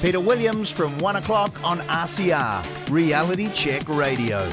Peter Williams from 1 o'clock on RCR, Reality Check Radio.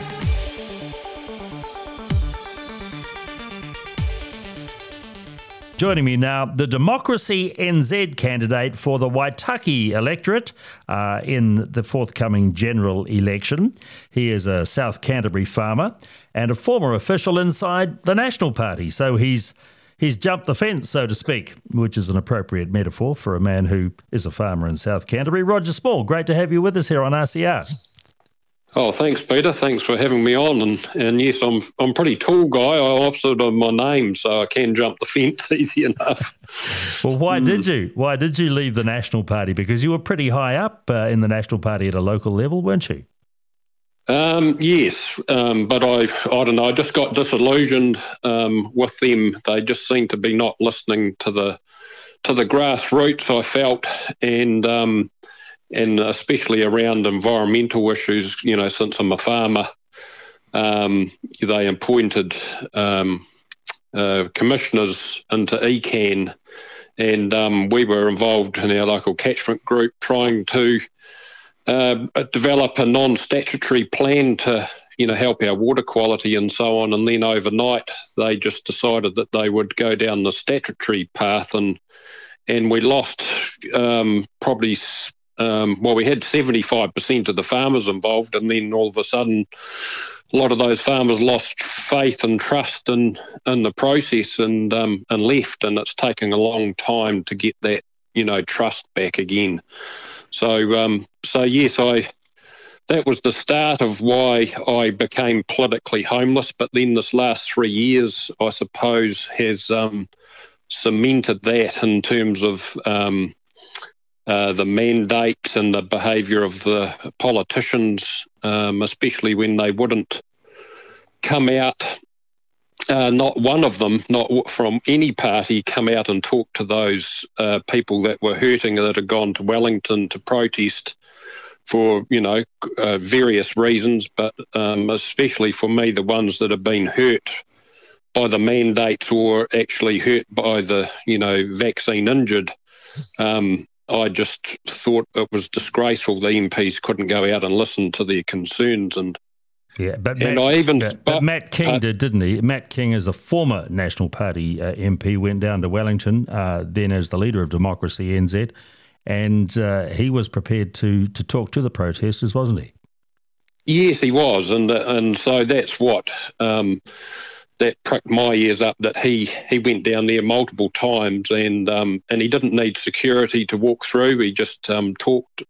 Joining me now, the Democracy NZ candidate for the Waitaki electorate uh, in the forthcoming general election. He is a South Canterbury farmer and a former official inside the National Party. So he's he's jumped the fence, so to speak, which is an appropriate metaphor for a man who is a farmer in South Canterbury. Roger Small, great to have you with us here on RCR. Oh, thanks, Peter. Thanks for having me on. And, and yes, I'm I'm a pretty tall guy. I offered my name, so I can jump the fence easy enough. well, why mm. did you? Why did you leave the National Party? Because you were pretty high up uh, in the National Party at a local level, weren't you? Um, yes, um, but I I don't know. I just got disillusioned um, with them. They just seemed to be not listening to the to the grassroots. I felt and um, and especially around environmental issues. You know, since I'm a farmer, um, they appointed um, uh, commissioners into ECAN, and we were involved in our local catchment group trying to uh, develop a non-statutory plan to you know, help our water quality and so on. And then overnight, they just decided that they would go down the statutory path, and and we lost um, probably um, well, we had 75% of the farmers involved, and then all of a sudden, a lot of those farmers lost faith and trust in, in the process and um, and left, and it's taking a long time to get that you know trust back again. So um, so yes, I that was the start of why I became politically homeless. But then this last three years, I suppose, has um, cemented that in terms of um, uh, the mandates and the behaviour of the politicians, um, especially when they wouldn't come out. Uh, not one of them, not from any party, come out and talk to those uh, people that were hurting that had gone to Wellington to protest for you know uh, various reasons, but um, especially for me, the ones that have been hurt by the mandates or actually hurt by the you know vaccine injured. Um, I just thought it was disgraceful the MPs couldn't go out and listen to their concerns and yeah, but Matt, I even but, but Matt King uh, did, didn't he? Matt King, as a former National Party uh, MP, went down to Wellington, uh, then as the leader of Democracy NZ, and uh, he was prepared to to talk to the protesters, wasn't he? Yes, he was, and uh, and so that's what um, that pricked my ears up that he he went down there multiple times and um, and he didn't need security to walk through. He just um, talked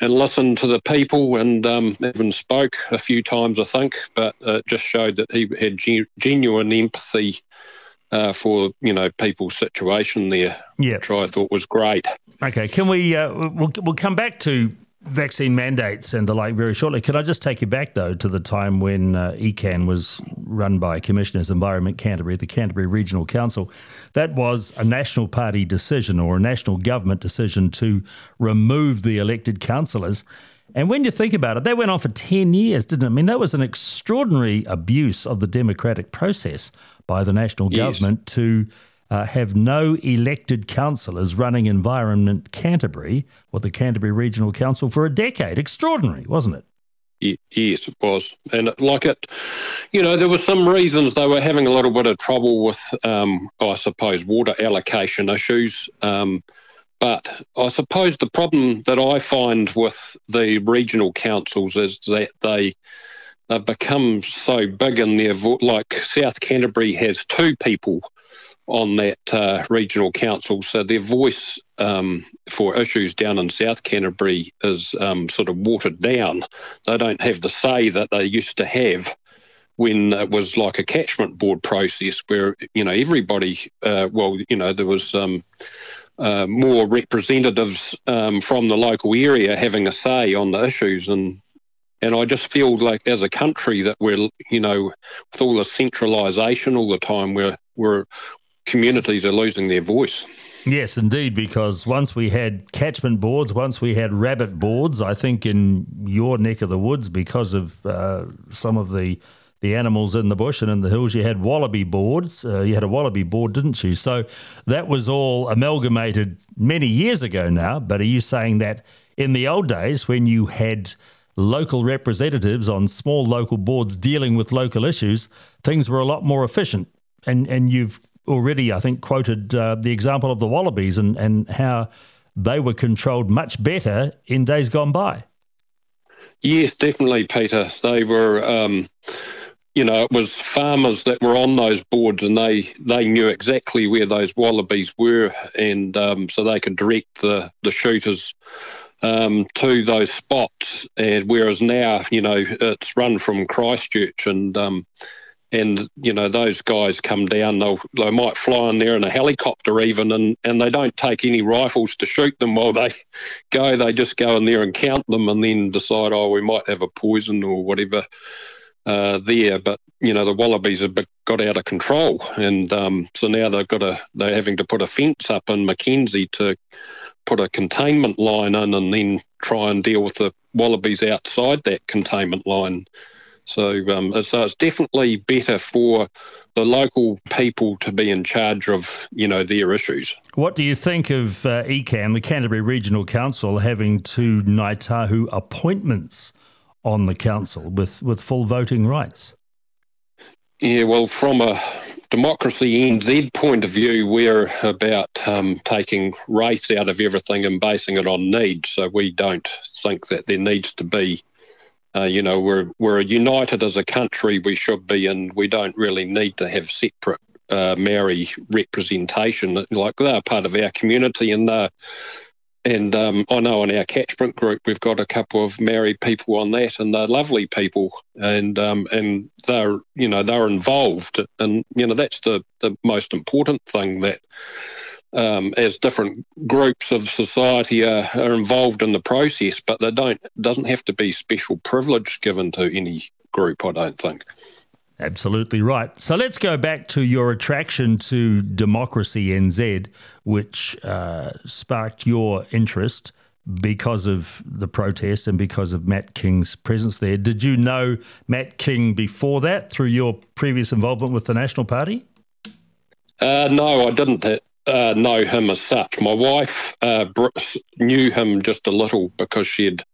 and listened to the people and um, even spoke a few times, I think. But it just showed that he had genuine empathy uh, for you know people's situation there, yeah. which I thought was great. Okay, can we? Uh, we'll, we'll come back to vaccine mandates and the like very shortly. Could I just take you back, though, to the time when uh, ECAN was run by Commissioners Environment Canterbury, the Canterbury Regional Council? That was a National Party decision or a national government decision to remove the elected councillors. And when you think about it, that went on for 10 years, didn't it? I mean, that was an extraordinary abuse of the democratic process by the national yes. government to uh, have no elected councillors running Environment Canterbury or the Canterbury Regional Council for a decade. Extraordinary, wasn't it? Yes, it was. And like it, you know, there were some reasons they were having a little bit of trouble with, um, I suppose, water allocation issues. Um, but I suppose the problem that I find with the regional councils is that they have become so big in their like South Canterbury has two people on that uh, regional council. So their voice um, for issues down in South Canterbury is um, sort of watered down. They don't have the say that they used to have when it was like a catchment board process where, you know, everybody, uh, well, you know, there was. Um, uh, more representatives um, from the local area having a say on the issues, and and I just feel like as a country that we're, you know, with all the centralisation all the time, we're we're communities are losing their voice. Yes, indeed, because once we had catchment boards, once we had rabbit boards, I think in your neck of the woods, because of uh, some of the the animals in the bush and in the hills, you had wallaby boards. Uh, you had a wallaby board, didn't you? So that was all amalgamated many years ago now. But are you saying that in the old days when you had local representatives on small local boards dealing with local issues, things were a lot more efficient. And and you've already, I think, quoted uh, the example of the Wallabies and, and how they were controlled much better in days gone by. Yes, definitely, Peter. They were, um, you know, it was farmers that were on those boards, and they they knew exactly where those wallabies were, and um, so they could direct the the shooters um, to those spots. And whereas now, you know, it's run from Christchurch, and um, and you know those guys come down. They'll they might fly in there in a helicopter even, and and they don't take any rifles to shoot them while they go. They just go in there and count them, and then decide, oh, we might have a poison or whatever uh, there. But you know the wallabies have got out of control, and um, so now they've got a they're having to put a fence up in Mackenzie to put a containment line in, and then try and deal with the wallabies outside that containment line. So, um, so it's definitely better for the local people to be in charge of, you know, their issues. What do you think of uh, ECAN, the Canterbury Regional Council, having two Ngāi Tahu appointments on the council with, with full voting rights? Yeah, well, from a democracy NZ point of view, we're about um, taking race out of everything and basing it on need. So we don't think that there needs to be uh, you know, we're we're united as a country. We should be, and we don't really need to have separate uh, Maori representation. Like they're part of our community, and they and um, I know in our catchment group we've got a couple of Maori people on that, and they're lovely people, and um, and they're you know they're involved, and you know that's the the most important thing that um, as different groups of society are, are involved in the process, but they don't doesn't have to be special privilege given to any group. I don't think. Absolutely right. So let's go back to your attraction to Democracy NZ, which uh, sparked your interest because of the protest and because of Matt King's presence there. Did you know Matt King before that through your previous involvement with the National Party? Uh, no, I didn't uh, know him as such. My wife uh, knew him just a little because she had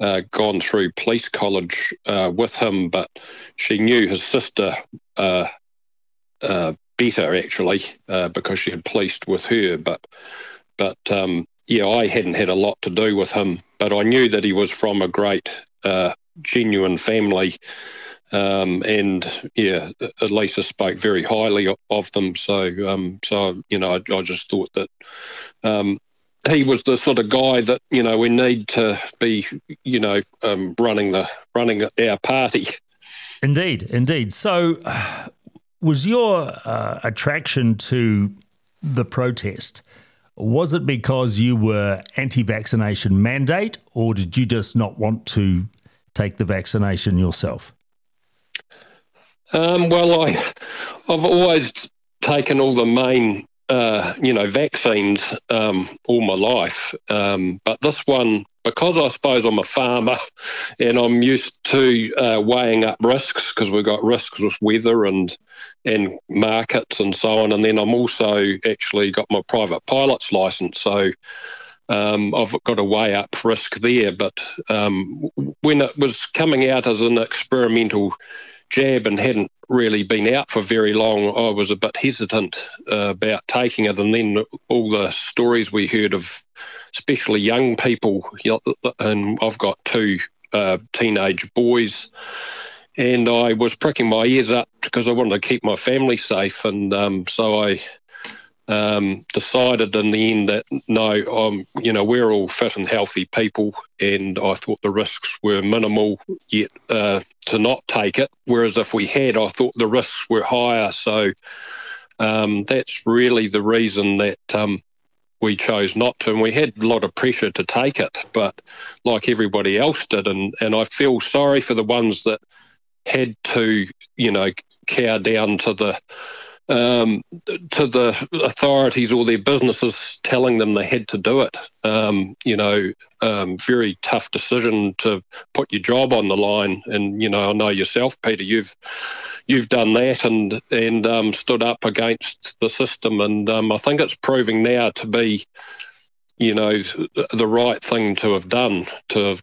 uh, gone through police college uh, with him, but she knew his sister uh, uh, better actually because she had policed with her. But but um, yeah, I hadn't had a lot to do with him, but I knew that he was from a great, genuine family. Um, and yeah, Elisa spoke very highly of them. So, um, so you know, I, I, just thought that um, he was the sort of guy that you know we need to be, you know, um, running the running our party. Indeed, indeed. So, uh, was your uh, attraction to the protest? Was it because you were anti-vaccination mandate, or did you just not want to take the vaccination yourself? Um, well, I, I've always taken all the main, uh, you know, vaccines um, all my life. Um, but this one, because I suppose I'm a farmer and I'm used to uh, weighing up risks because we've got risks with weather and and markets and so on. And then I'm also actually got my private pilot's license, so um, I've got to weigh up risk there. But um, when it was coming out as an experimental jab and hadn't really been out for very long, I was a bit hesitant uh, about taking it. And then all the stories we heard of, especially young people, and I've got two uh, teenage boys, and I was pricking my ears up because I wanted to keep my family safe. And um, so I um, decided in the end that no, you know, we're all fit and healthy people, and I thought the risks were minimal yet uh, to not take it. Whereas if we had, I thought the risks were higher. So um, that's really the reason that um, we chose not to, and we had a lot of pressure to take it, but like everybody else did, and and I feel sorry for the ones that had to, you know, cower down to the um, to the authorities or their businesses telling them they had to do it. Um, you know, um, very tough decision to put your job on the line. And you know, I know yourself, Peter, you've you've done that and and um, stood up against the system. And um, I think it's proving now to be you know, the right thing to have done to have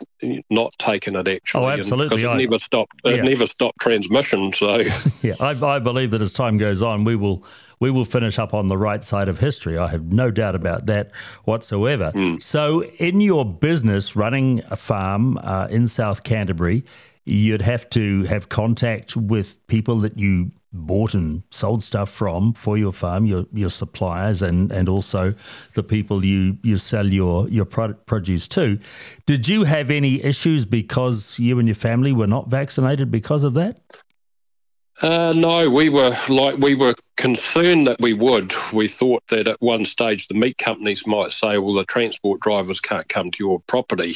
not taken it actually. Oh, absolutely. Because it I, never stopped. It yeah. never stopped transmission. So yeah, I, I believe that as time goes on, we will we will finish up on the right side of history. I have no doubt about that whatsoever. Mm. So, in your business, running a farm uh, in South Canterbury, you'd have to have contact with people that you bought and sold stuff from for your farm, your your suppliers, and and also the people you you sell your your product produce to. Did you have any issues because you and your family were not vaccinated because of that? Uh, no, we were like we were concerned that we would. We thought that at one stage the meat companies might say, "Well, the transport drivers can't come to your property."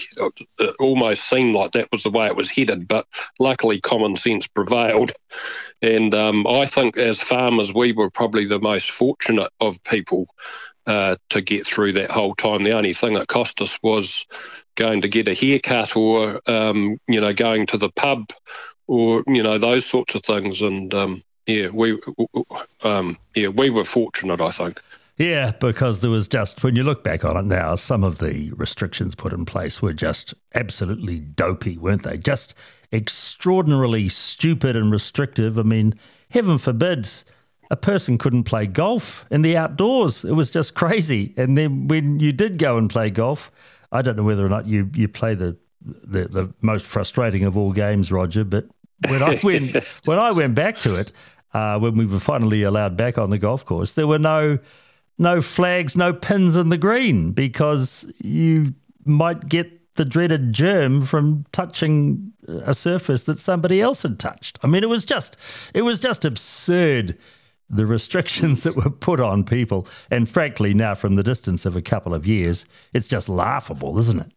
It almost seemed like that was the way it was headed, but luckily common sense prevailed. And um, I think as farmers, we were probably the most fortunate of people uh, to get through that whole time. The only thing that cost us was going to get a haircut or um, you know going to the pub or you know those sorts of things. And um, yeah, we um, yeah we were fortunate, I think. Yeah, because there was just, when you look back on it now, some of the restrictions put in place were just absolutely dopey, weren't they? Just extraordinarily stupid and restrictive. I mean, heaven forbid a person couldn't play golf in the outdoors. It was just crazy. And then when you did go and play golf, I don't know whether or not you, you play the the, the most frustrating of all games, Roger. But when I went when I went back to it, uh, when we were finally allowed back on the golf course, there were no no flags, no pins in the green because you might get the dreaded germ from touching a surface that somebody else had touched. I mean, it was just it was just absurd the restrictions that were put on people. And frankly, now from the distance of a couple of years, it's just laughable, isn't it?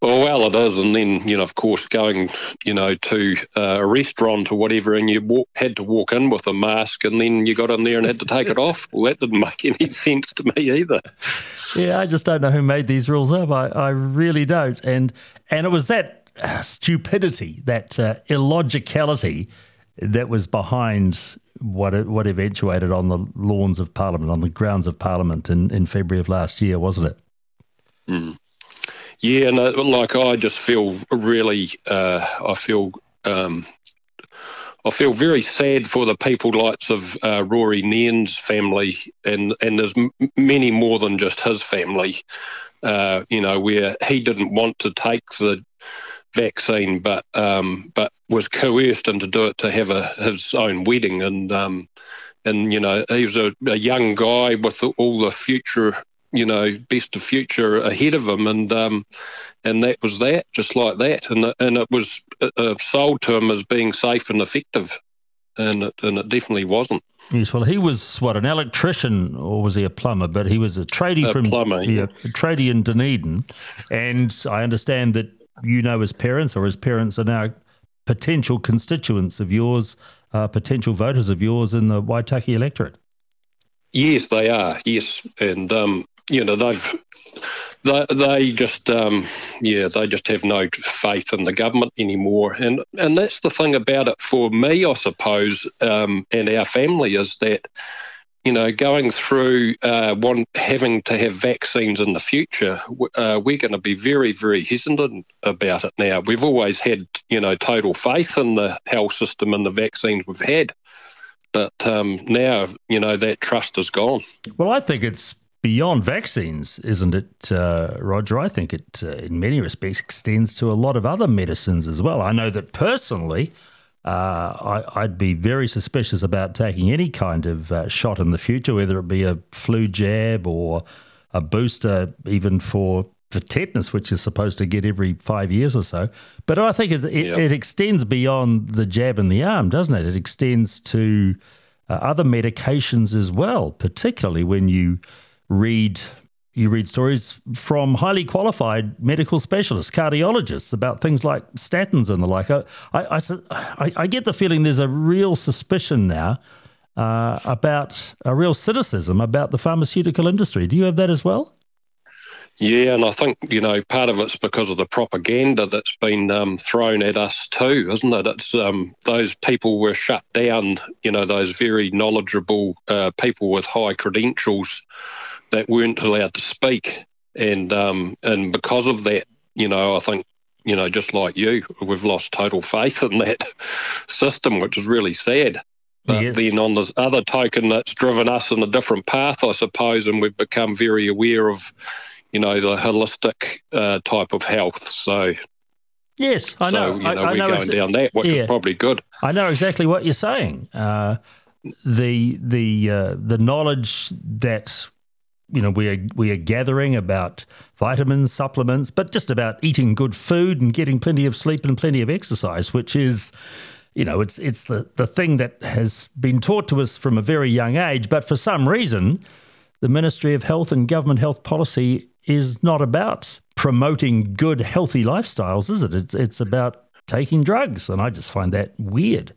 Well, well, it is, and then you know, of course, going you know to uh, a restaurant or whatever, and you walk, had to walk in with a mask, and then you got in there and had to take it off. Well, that didn't make any sense to me either. Yeah, I just don't know who made these rules up. I, I really don't, and and it was that uh, stupidity, that uh, illogicality, that was behind what what eventuated on the lawns of Parliament, on the grounds of Parliament in, in February of last year, wasn't it? Mm. Yeah, and like I just feel really, uh, I feel, um, I feel very sad for the people likes of uh, Rory Nairn's family, and and there's m- many more than just his family. Uh, you know, where he didn't want to take the vaccine, but um, but was coerced into do it to have a, his own wedding, and um, and you know he was a, a young guy with all the future you know, best of future ahead of him, and um, and that was that, just like that, and and it was uh, sold to him as being safe and effective, and it, and it definitely wasn't. Yes, well, he was what an electrician, or was he a plumber? But he was a tradie a from plumber, yeah, a tradie in Dunedin, and I understand that you know his parents, or his parents are now potential constituents of yours, uh, potential voters of yours in the Waitaki electorate. Yes, they are. Yes, and um, you know they've they, they just um, yeah they just have no faith in the government anymore and and that's the thing about it for me I suppose um, and our family is that you know going through uh, one having to have vaccines in the future uh, we're going to be very very hesitant about it now we've always had you know total faith in the health system and the vaccines we've had but um, now you know that trust is gone. Well, I think it's beyond vaccines, isn't it, uh, Roger? I think it, uh, in many respects, extends to a lot of other medicines as well. I know that personally, uh, I, would be very suspicious about taking any kind of uh, shot in the future, whether it be a flu jab or a booster, even for for tetanus, which is supposed to get every five years or so. But I think it, yep. it extends beyond the jab in the arm, doesn't it? It extends to uh, other medications as well, particularly when you read you read stories from highly qualified medical specialists, cardiologists, about things like statins and the like. I, I, I, I get the feeling there's a real suspicion now uh, about a real cynicism about the pharmaceutical industry. Do you have that as well? Yeah, and I think you know part of it's because of the propaganda that's been um, thrown at us too, isn't it? It's um, those people were shut down. You know, those very knowledgeable uh, people with high credentials that weren't allowed to speak. and um, and because of that, you know, I think you know, just like you, we've lost total faith in that system, which is really sad. But yes. then on the other token, that's driven us in a different path, I suppose, and we've become very aware of, you know, the holistic uh, type of health. So Yes, I know. So, you know, I, I we're know going exa- down that, which yeah. is probably good. I know exactly what you're saying. Uh, the the uh, the knowledge that you know we are we are gathering about vitamins, supplements, but just about eating good food and getting plenty of sleep and plenty of exercise, which is you know it's it's the the thing that has been taught to us from a very young age, but for some reason the Ministry of Health and government health policy is not about promoting good, healthy lifestyles, is it? It's, it's about taking drugs. And I just find that weird.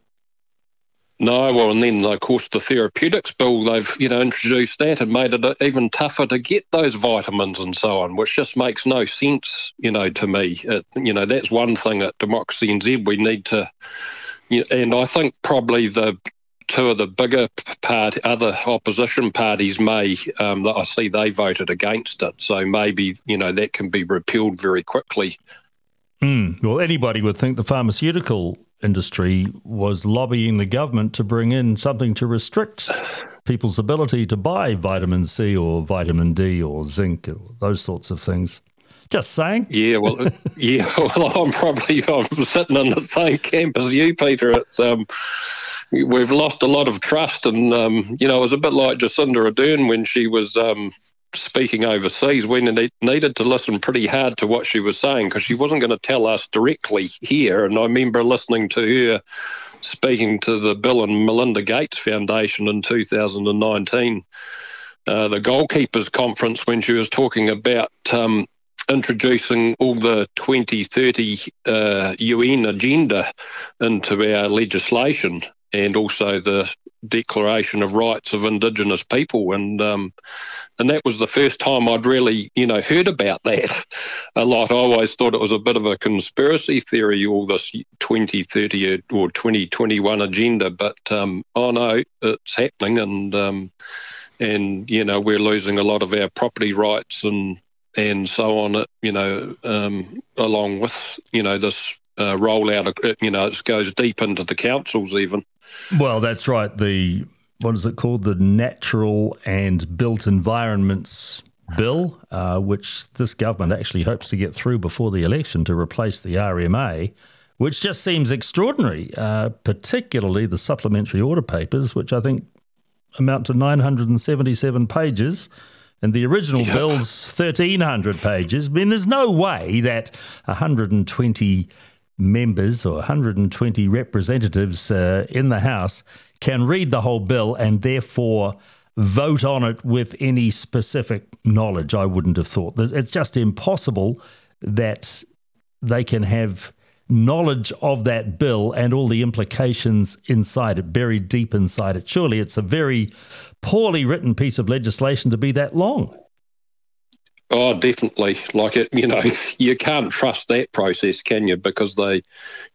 No, well, and then of course the therapeutics bill they've you know introduced that and made it even tougher to get those vitamins and so on, which just makes no sense, you know, to me. It, you know, that's one thing at Democracy NZ we need to, you know, and I think probably the two of the bigger part, other opposition parties may, um, I see they voted against it. So maybe, you know, that can be repealed very quickly. Mm. Well, anybody would think the pharmaceutical industry was lobbying the government to bring in something to restrict people's ability to buy vitamin C or vitamin D or zinc or those sorts of things. Just saying. Yeah, well, yeah, well, I'm probably I'm sitting in the same camp as you, Peter. It's um, we've lost a lot of trust, and um, you know, it was a bit like Jacinda Ardern when she was um, speaking overseas. We needed to listen pretty hard to what she was saying because she wasn't going to tell us directly here. And I remember listening to her speaking to the Bill and Melinda Gates Foundation in 2019. Uh, the goalkeepers conference when she was talking about um, introducing all the 2030 uh, UN agenda into our legislation and also the Declaration of Rights of Indigenous People, and um, and that was the first time I'd really, you know, heard about that a lot. I always thought it was a bit of a conspiracy theory, all this 2030 or 2021 agenda, but um, oh no, it's happening, and um, and you know we're losing a lot of our property rights and and so on. You know, um, along with you know this uh, rollout, you know, it goes deep into the councils even. Well, that's right. The what is it called? The Natural and Built Environments Bill, uh, which this government actually hopes to get through before the election to replace the RMA, which just seems extraordinary, uh, particularly the supplementary order papers, which I think amount to 977 pages. And the original yep. bill's 1,300 pages. I mean, there's no way that 120 members or 120 representatives uh, in the House can read the whole bill and therefore vote on it with any specific knowledge. I wouldn't have thought. It's just impossible that they can have knowledge of that bill and all the implications inside it, buried deep inside it. Surely it's a very poorly written piece of legislation to be that long. Oh, definitely. Like it, you know, you can't trust that process, can you? Because they, you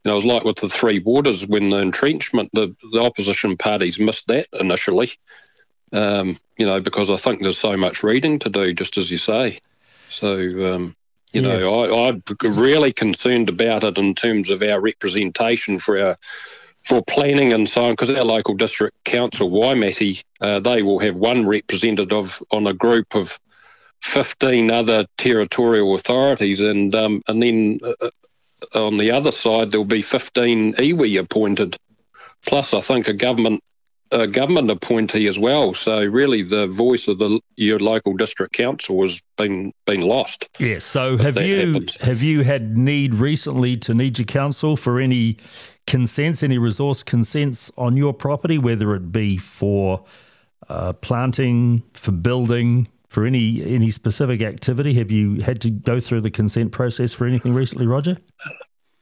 know, it was like with the three waters when the entrenchment, the, the opposition parties missed that initially. Um, you know, because I think there's so much reading to do, just as you say. So, um, you yeah. know, I, I'm really concerned about it in terms of our representation for our for planning and so on, because our local district council, Waimate, uh, they will have one representative on a group of 15 other territorial authorities, and um, and then uh, on the other side there'll be 15 iwi appointed, plus I think a government a government appointee as well. So really, the voice of the your local district council has been been lost. Yes. So have you happens. have you had need recently to need your council for any consents, any resource consents on your property, whether it be for uh, planting, for building, for any any specific activity? Have you had to go through the consent process for anything recently, Roger?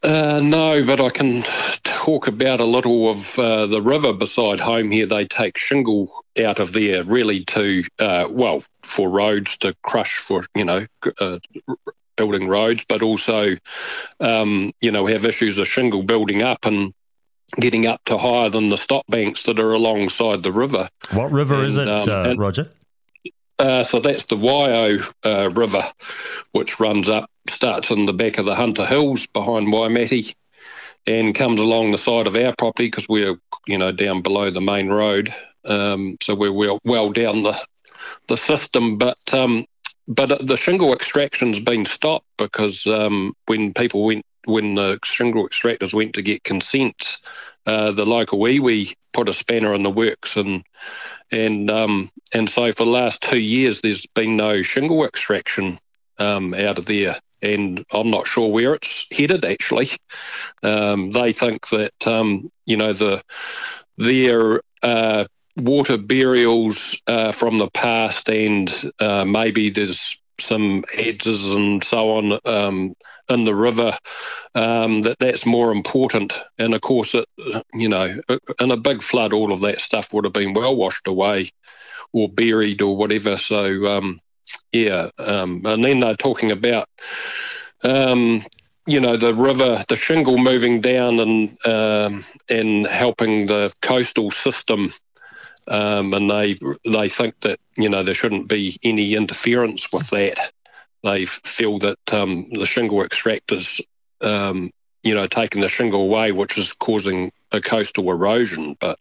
Uh, no, but I can talk about a little of uh, the river beside home here. They take shingle out of there really to, uh, well, for roads to crush for, you know, uh, building roads, but also, um, you know, have issues of shingle building up and getting up to higher than the stop banks that are alongside the river. What river and, is it, um, uh, Roger? Uh, so that's the Waihao uh, River, which runs up, starts in the back of the Hunter Hills behind Waimate, and comes along the side of our property because we're, you know, down below the main road. Um, so we're well, well down the the system, but um, but the shingle extraction's been stopped because um, when people went when the shingle extractors went to get consent, uh, the local iwi put a spanner in the works, and and um, and so for the last two years, there's been no shingle extraction um, out of there, and I'm not sure where it's headed. Actually, um, they think that um, you know the their uh, water burials uh, from the past, and uh, maybe there's some edges and so on um, in the river. Um, that that's more important. And of course, it, you know, in a big flood, all of that stuff would have been well washed away or buried or whatever. So um, yeah, um, and then they're talking about. Um, you know the river, the shingle moving down and um, and helping the coastal system um, and they they think that you know there shouldn't be any interference with that. They feel that um, the shingle extractors, um, you know, taking the shingle away, which is causing a coastal erosion. But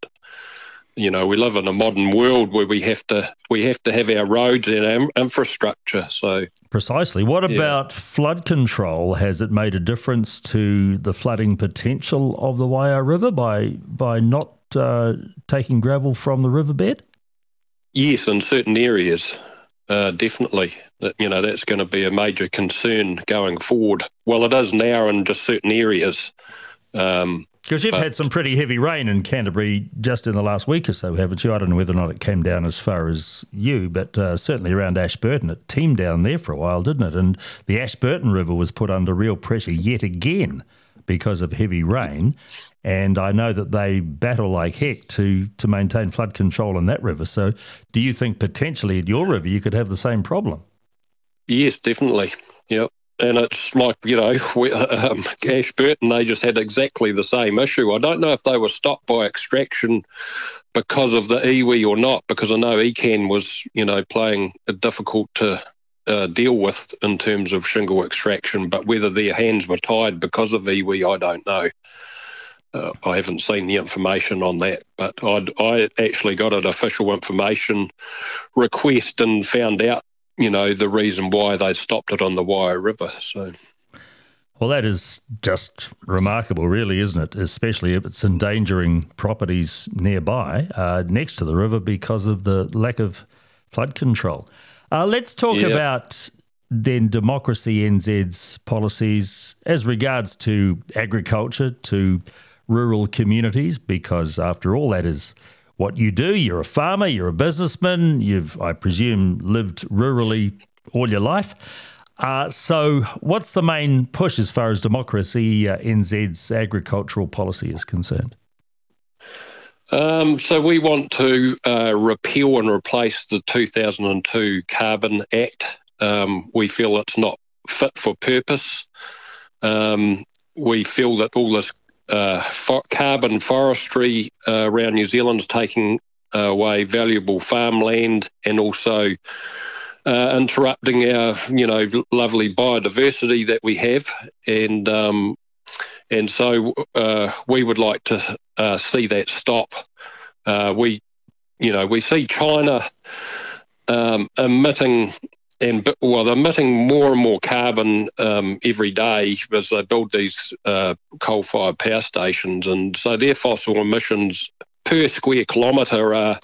you know, we live in a modern world where we have to we have to have our roads and our infrastructure. So precisely, what yeah. about flood control? Has it made a difference to the flooding potential of the Waihao River by by not uh, taking gravel from the riverbed? Yes, in certain areas, uh, definitely. You know, that's going to be a major concern going forward. Well, it is now in just certain areas. Um, because you've but, had some pretty heavy rain in Canterbury just in the last week or so, haven't you? I don't know whether or not it came down as far as you, but uh, certainly around Ashburton, it teemed down there for a while, didn't it? And the Ashburton River was put under real pressure yet again because of heavy rain. And I know that they battle like heck to to maintain flood control in that river. So, do you think potentially at your river you could have the same problem? Yes, definitely. Yep. And it's like, you know, we, um, Ashburton, they just had exactly the same issue. I don't know if they were stopped by extraction because of the iwi or not, because I know ECAN was, you know, playing a difficult to uh, deal with in terms of shingle extraction, but whether their hands were tied because of iwi, I don't know. Uh, I haven't seen the information on that, but I'd, I actually got an official information request and found out, you know, the reason why they stopped it on the Waihao River. So. Well, that is just remarkable, really, isn't it? Especially if it's endangering properties nearby, uh, next to the river, because of the lack of flood control. Uh, let's talk yeah. about then Democracy NZ's policies as regards to agriculture, to rural communities, because after all, that is what you do. You're a farmer, you're a businessman, you've, I presume, lived rurally all your life. Uh, so, what's the main push as far as Democracy uh, NZ's agricultural policy is concerned? Um, so we want to uh, repeal and replace the 2002 Carbon Act. Um, we feel it's not fit for purpose. Um, we feel that all this uh, for carbon forestry uh, around New Zealand is taking away valuable farmland and also uh, interrupting our, you know, lovely biodiversity that we have. And um, and so uh, we would like to uh, see that stop. Uh, we, you know, we see China um, emitting and well, they're emitting more and more carbon um, every day as they build these uh, coal-fired power stations, and so their fossil emissions per square kilometre are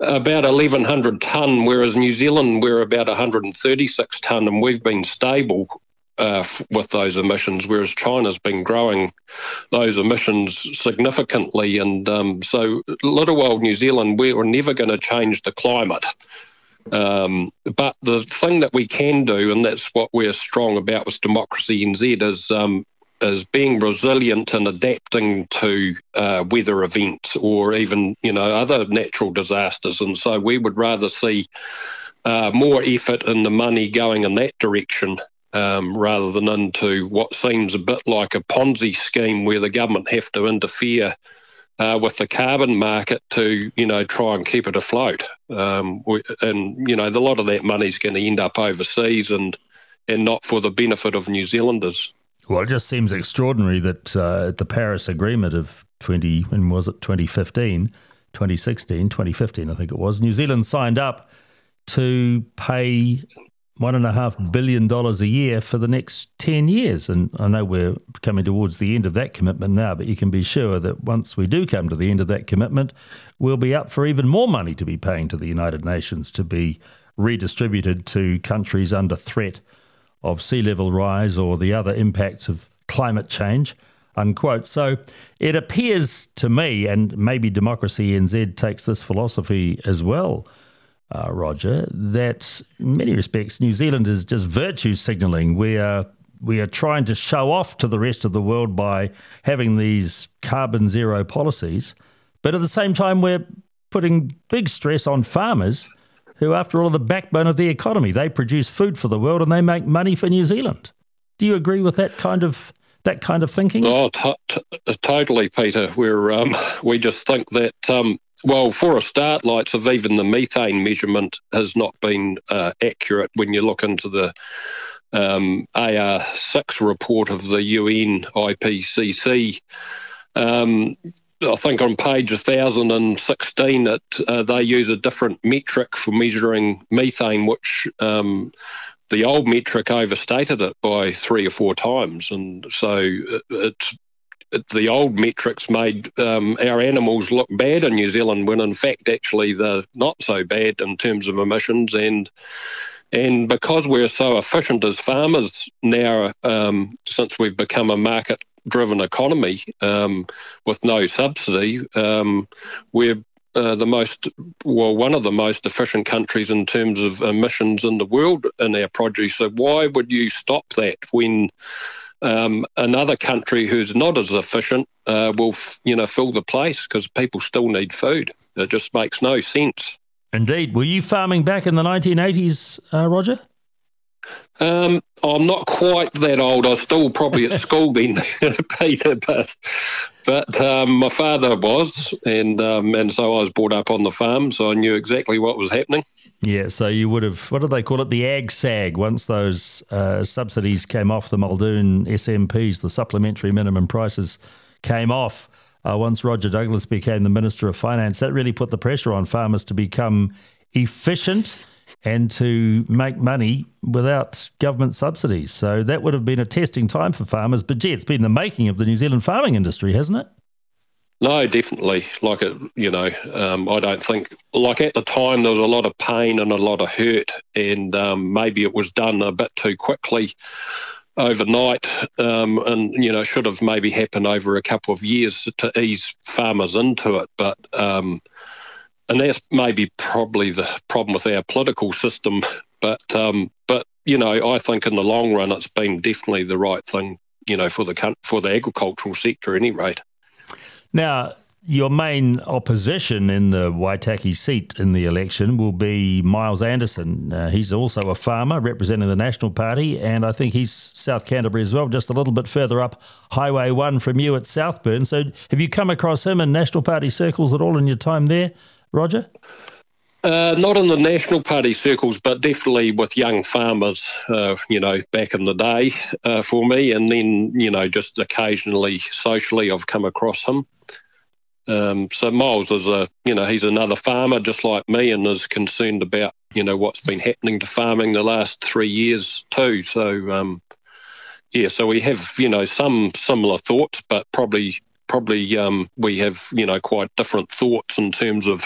about 1,100 tonne, whereas New Zealand we're about 136 tonne, and we've been stable uh, with those emissions, whereas China's been growing those emissions significantly. And um, so, little old New Zealand, we're never going to change the climate. Um, but the thing that we can do, and that's what we're strong about with Democracy NZ, is um, is being resilient and adapting to uh, weather events or even you know other natural disasters. And so we would rather see uh, more effort and the money going in that direction um, rather than into what seems a bit like a Ponzi scheme where the government have to interfere uh, with the carbon market to, you know, try and keep it afloat. Um, we, and, you know, a lot of that money is going to end up overseas and, and not for the benefit of New Zealanders. Well, it just seems extraordinary that uh, the Paris Agreement of 20, when was it, 2015, 2016, 2015, I think it was, New Zealand signed up to pay one and a half billion dollars a year for the next 10 years. And I know we're coming towards the end of that commitment now, but you can be sure that once we do come to the end of that commitment, we'll be up for even more money to be paying to the United Nations to be redistributed to countries under threat of sea level rise or the other impacts of climate change. Unquote. So it appears to me, and maybe Democracy NZ takes this philosophy as well, uh, Roger, that in many respects New Zealand is just virtue signalling. We are we are trying to show off to the rest of the world by having these carbon zero policies, but at the same time we're putting big stress on farmers who, after all, are the backbone of the economy. They produce food for the world and they make money for New Zealand. Do you agree with that kind of that kind of thinking? Oh, t- t- totally, Peter. We're um, we just think that um, well, for a start, lights of even the methane measurement has not been uh, accurate when you look into the um, AR6 report of the UN IPCC. Um, I think on page 1016 it, uh, they use a different metric for measuring methane, which um, the old metric overstated it by three or four times. And so it, it's the old metrics made um, our animals look bad in New Zealand when in fact actually they're not so bad in terms of emissions and and because we're so efficient as farmers now um, since we've become a market driven economy um, with no subsidy um, we're uh, the most, well, one of the most efficient countries in terms of emissions in the world in our produce. So why would you stop that when um, another country who's not as efficient uh, will, you know, fill the place because people still need food. It just makes no sense. Indeed. Were you farming back in the 1980s, uh, Roger? Um, I'm not quite that old. I was still probably at school then, Peter, but but um, my father was, and um, and so I was brought up on the farm, so I knew exactly what was happening. Yeah, so you would have. What do they call it? The ag sag. Once those uh, subsidies came off the Muldoon SMPs, the supplementary minimum prices came off. Uh, once Roger Douglas became the Minister of Finance, that really put the pressure on farmers to become efficient and to make money without government subsidies. So that would have been a testing time for farmers. But gee, it's been the making of the New Zealand farming industry, hasn't it? No, definitely. Like you know, um, I don't think like at the time there was a lot of pain and a lot of hurt, and um, maybe it was done a bit too quickly overnight, um, and you know should have maybe happened over a couple of years to ease farmers into it. But um, and that's maybe probably the problem with our political system. But um, but you know, I think in the long run, it's been definitely the right thing. You know, for the for the agricultural sector, at any rate. Now, your main opposition in the Waitaki seat in the election will be Miles Anderson. Uh, he's also a farmer representing the National Party, and I think he's South Canterbury as well, just a little bit further up Highway 1 from you at Southburn. So, have you come across him in National Party circles at all in your time there? Roger? Uh, not in the National Party circles, but definitely with young farmers, uh, you know, back in the day uh, for me. And then, you know, just occasionally socially, I've come across him. Um, so Miles is a, you know, he's another farmer just like me and is concerned about, you know, what's been happening to farming the last three years too. So, um, yeah, so we have, you know, some similar thoughts, but probably probably um, we have you know quite different thoughts in terms of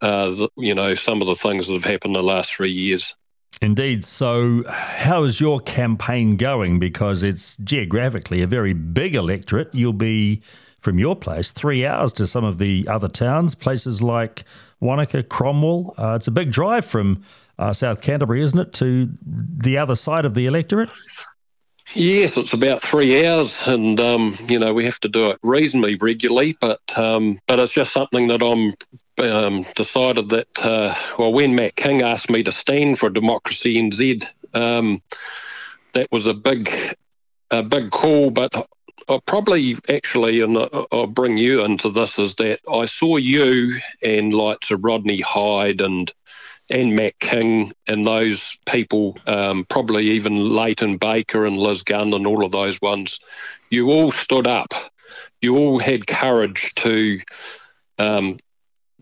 uh, the, you know some of the things that have happened in the last three years. Indeed. So, how is your campaign going? Because it's geographically a very big electorate. You'll be from your place three hours to some of the other towns, places like Wanaka, Cromwell. Uh, it's a big drive from uh, South Canterbury, isn't it, to the other side of the electorate? Yes, it's about three hours, and um, you know we have to do it reasonably regularly. But um, but it's just something that I'm um, decided that. Uh, well, when Matt King asked me to stand for Democracy NZ, um, that was a big a big call. But I'll probably actually, and I'll bring you into this, is that I saw you and like Rodney Hide and and Matt King and those people, um, probably even Leighton Baker and Liz Gunn and all of those ones, you all stood up. You all had courage to um,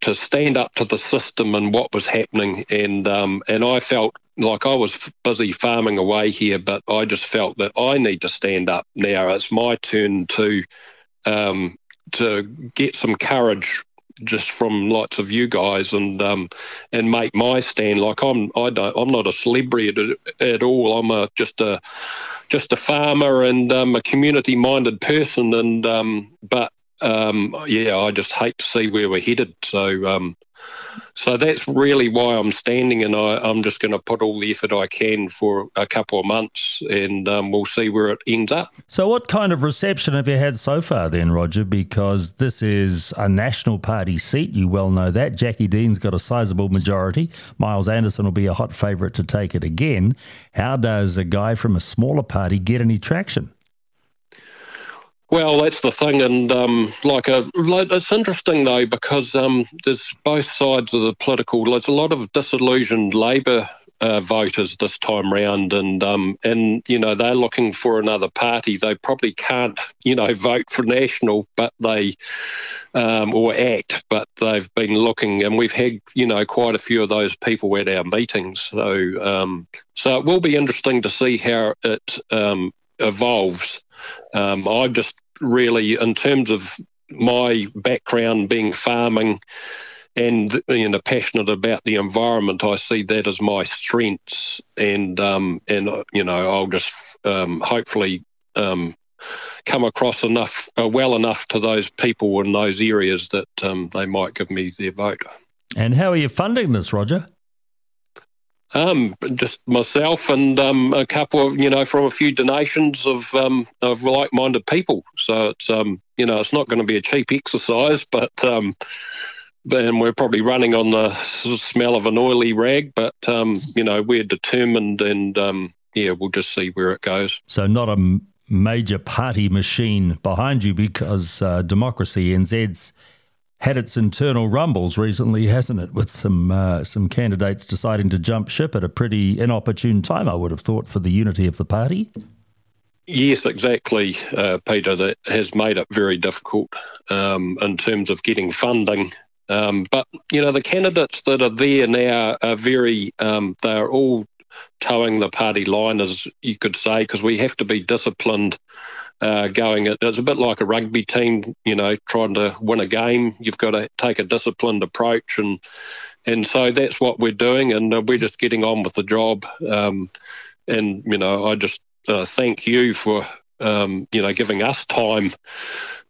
to stand up to the system and what was happening, and um, and I felt like I was busy farming away here, but I just felt that I need to stand up now. It's my turn to um, to get some courage just from lots of you guys and um, and make my stand. Like I'm I don't I'm not a celebrity at, at all. I'm a just a just a farmer and um, a community minded person. And um, but um, yeah, I just hate to see where we're headed. So um, so that's really why I'm standing, and I, am just going to put all the effort I can for a couple of months, and um, we'll see where it ends up. So, what kind of reception have you had so far, then, Roger? Because this is a National Party seat, you well know that. Jacqui Dean's got a sizable majority. Miles Anderson will be a hot favourite to take it again. How does a guy from a smaller party get any traction? Well, that's the thing, and um, like a, like, it's interesting though because um, there's both sides of the political. There's a lot of disillusioned Labor uh, voters this time round, and um, and you know they're looking for another party. They probably can't, you know, vote for National, but they um, or ACT, but they've been looking, and we've had you know quite a few of those people at our meetings. So um, so it will be interesting to see how it um, evolves. Um, I just really, in terms of my background being farming and you know passionate about the environment, I see that as my strengths, and um, and you know I'll just um, hopefully um, come across enough uh, well enough to those people in those areas that um, they might give me their vote. And how are you funding this, Roger? Um, just myself and um, a couple of, you know, from a few donations of um, of like-minded people. So it's, um, you know, it's not going to be a cheap exercise, but um, and we're probably running on the smell of an oily rag. But um, you know, we're determined, and um, yeah, we'll just see where it goes. So not a major party machine behind you because uh, Democracy NZ's had its internal rumbles recently, hasn't it? With some uh, some candidates deciding to jump ship at a pretty inopportune time, I would have thought, for the unity of the party. Yes, exactly, uh, Peter. That has made it very difficult um, in terms of getting funding. Um, but you know, the candidates that are there now are very. Um, they are all towing the party line, as you could say, because we have to be disciplined uh, going. It's a bit like a rugby team, you know, trying to win a game. You've got to take a disciplined approach, and and so that's what we're doing, and uh, we're just getting on with the job. Um, and you know, I just uh, thank you for um, you know giving us time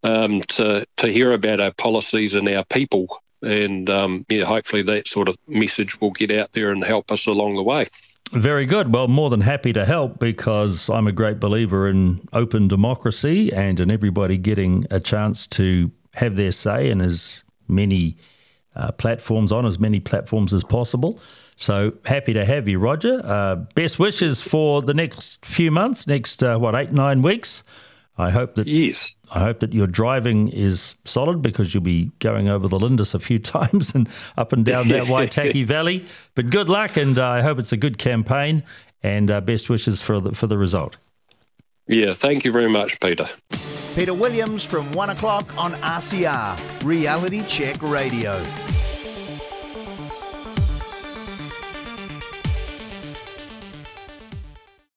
um, to to hear about our policies and our people. And um, yeah, hopefully that sort of message will get out there and help us along the way. Very good. Well, more than happy to help because I'm a great believer in open democracy and in everybody getting a chance to have their say in as many uh, platforms, on as many platforms as possible. So happy to have you, Roger. Uh, best wishes for the next few months, next, uh, what, eight, nine weeks. I hope that yes. I hope that your driving is solid because you'll be going over the Lindis a few times and up and down that Waitaki Valley. But good luck, and uh, I hope it's a good campaign. And uh, best wishes for the, for the result. Yeah, thank you very much, Peter. Peter Williams from one o'clock on RCR Reality Check Radio.